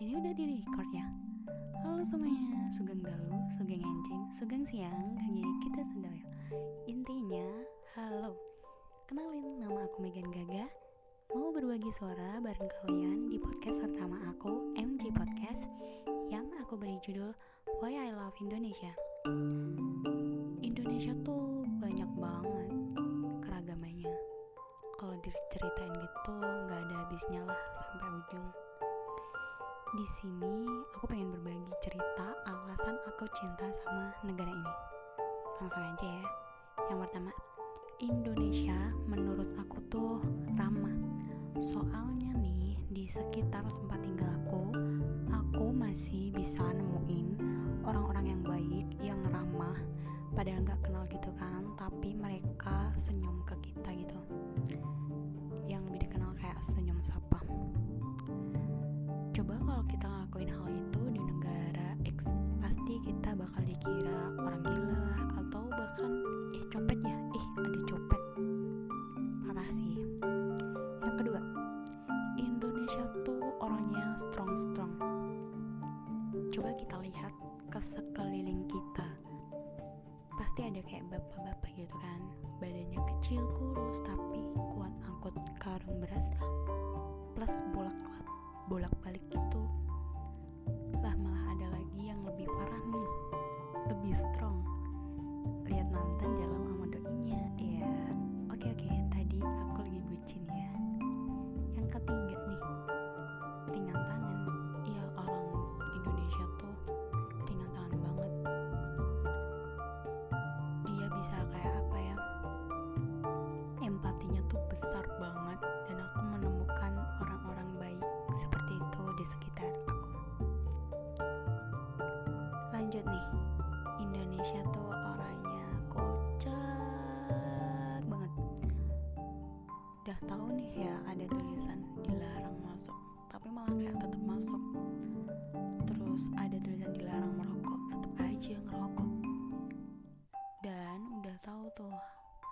ini udah di record ya? Halo semuanya, sugeng dalu, sugeng encing, sugeng siang, kaki kita sedaya Intinya, halo. Kenalin, nama aku Megan Gaga. Mau berbagi suara bareng kalian di podcast pertama aku, MG Podcast Yang aku beri judul Why I Love Indonesia. Indonesia tuh banyak banget keragamannya Kalau diceritain gitu nggak ada habisnya lah sampai ujung di sini aku pengen berbagi cerita alasan aku cinta sama negara ini. Langsung aja ya. Yang pertama, Indonesia menurut aku tuh ramah. Soalnya nih di sekitar tempat tinggal aku, aku masih bisa nemuin orang-orang yang baik, yang ramah, padahal nggak kenal gitu kan, tapi mereka senyum ke kita gitu. Yang lebih dikenal kayak senyum sapa bapak-bapak gitu kan. Badannya kecil kurus tapi kuat angkut karung beras plus bolak balik gitu lanjut nih. Indonesia tuh orangnya kocak banget. Udah tahu nih ya ada tulisan dilarang masuk tapi malah kayak tetap masuk. Terus ada tulisan dilarang merokok tetap aja ngerokok. Dan udah tahu tuh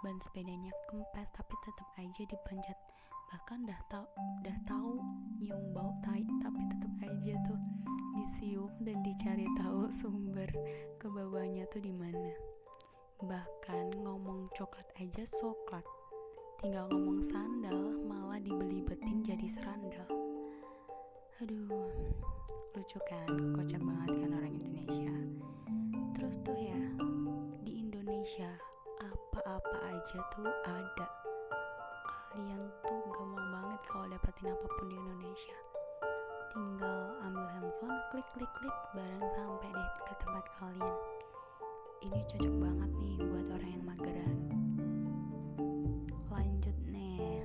ban sepedanya kempes tapi tetap aja dipencet bahkan dah tahu dah tahu nyium bau tai tapi tetap aja tuh disium dan dicari tahu sumber ke bawahnya tuh di mana. Bahkan ngomong coklat aja soklat. Tinggal ngomong sandal malah dibelibetin jadi serandal. Aduh lucu kan? Kocak banget kan orang Indonesia. Terus tuh ya di Indonesia apa-apa aja tuh ada. Kalian dapetin apa pun di Indonesia. Tinggal ambil handphone klik klik klik bareng sampai deh ke tempat kalian. Ini cocok banget nih buat orang yang mageran. Lanjut nih.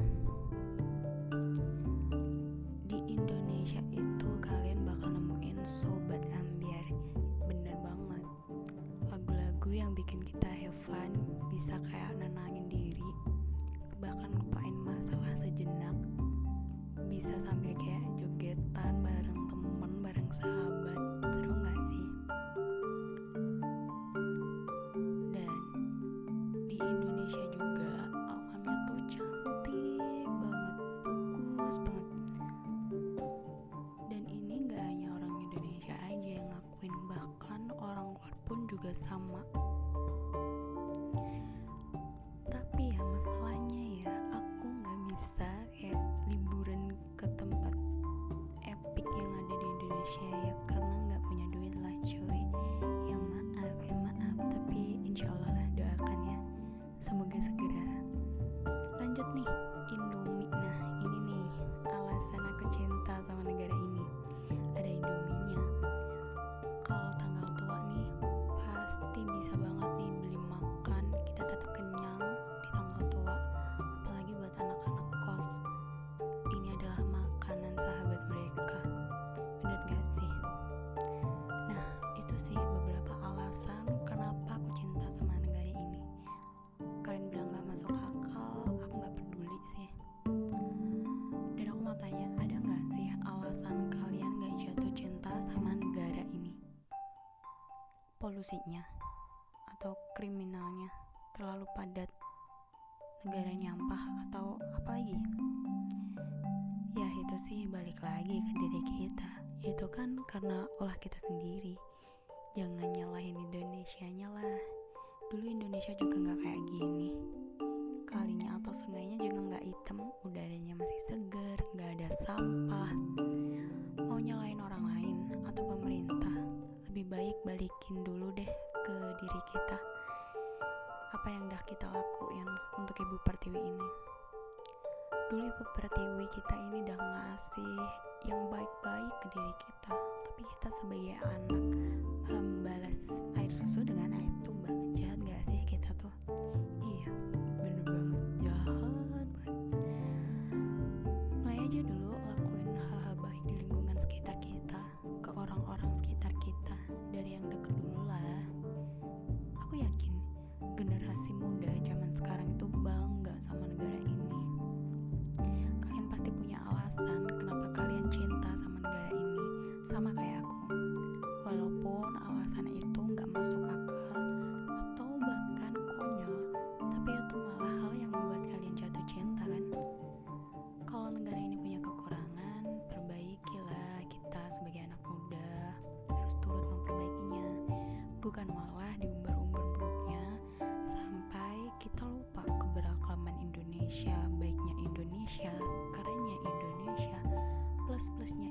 Di Indonesia itu kalian bakal nemuin sobat ambiar. Bener banget. Lagu-lagu yang bikin kita have fun bisa kayak nenangin diri bahkan di Indonesia juga. Alamnya tuh cantik banget bagus banget. Dan ini gak hanya orang Indonesia aja yang ngakuin bahkan orang luar pun juga sama. Tapi ya masalahnya ya aku nggak bisa kayak liburan ke tempat epic yang ada di Indonesia ya polusinya atau kriminalnya terlalu padat negara nyampah atau apa lagi? Ya itu sih balik lagi ke diri kita. Itu kan karena olah kita sendiri. Jangan nyalahin Indonesia lah. Dulu Indonesia juga nggak kayak gini. Kalinya atau sungainya juga nggak hitam udaranya masih segar baik balikin dulu deh ke diri kita. Apa yang dah kita lakuin untuk ibu pertiwi ini? Dulu ibu pertiwi kita ini udah ngasih yang baik-baik ke diri kita tapi kita sebagai anak plus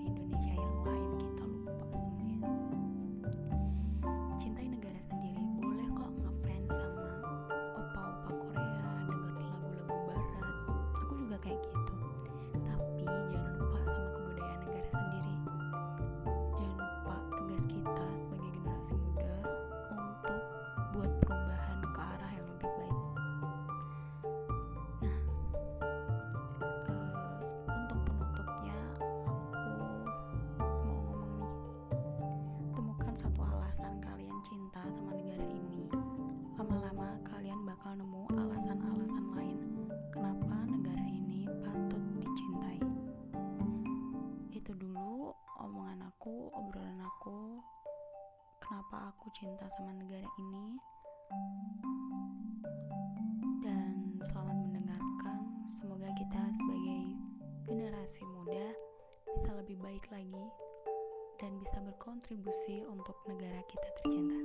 cinta sama negara ini. Dan selamat mendengarkan. Semoga kita sebagai generasi muda bisa lebih baik lagi dan bisa berkontribusi untuk negara kita tercinta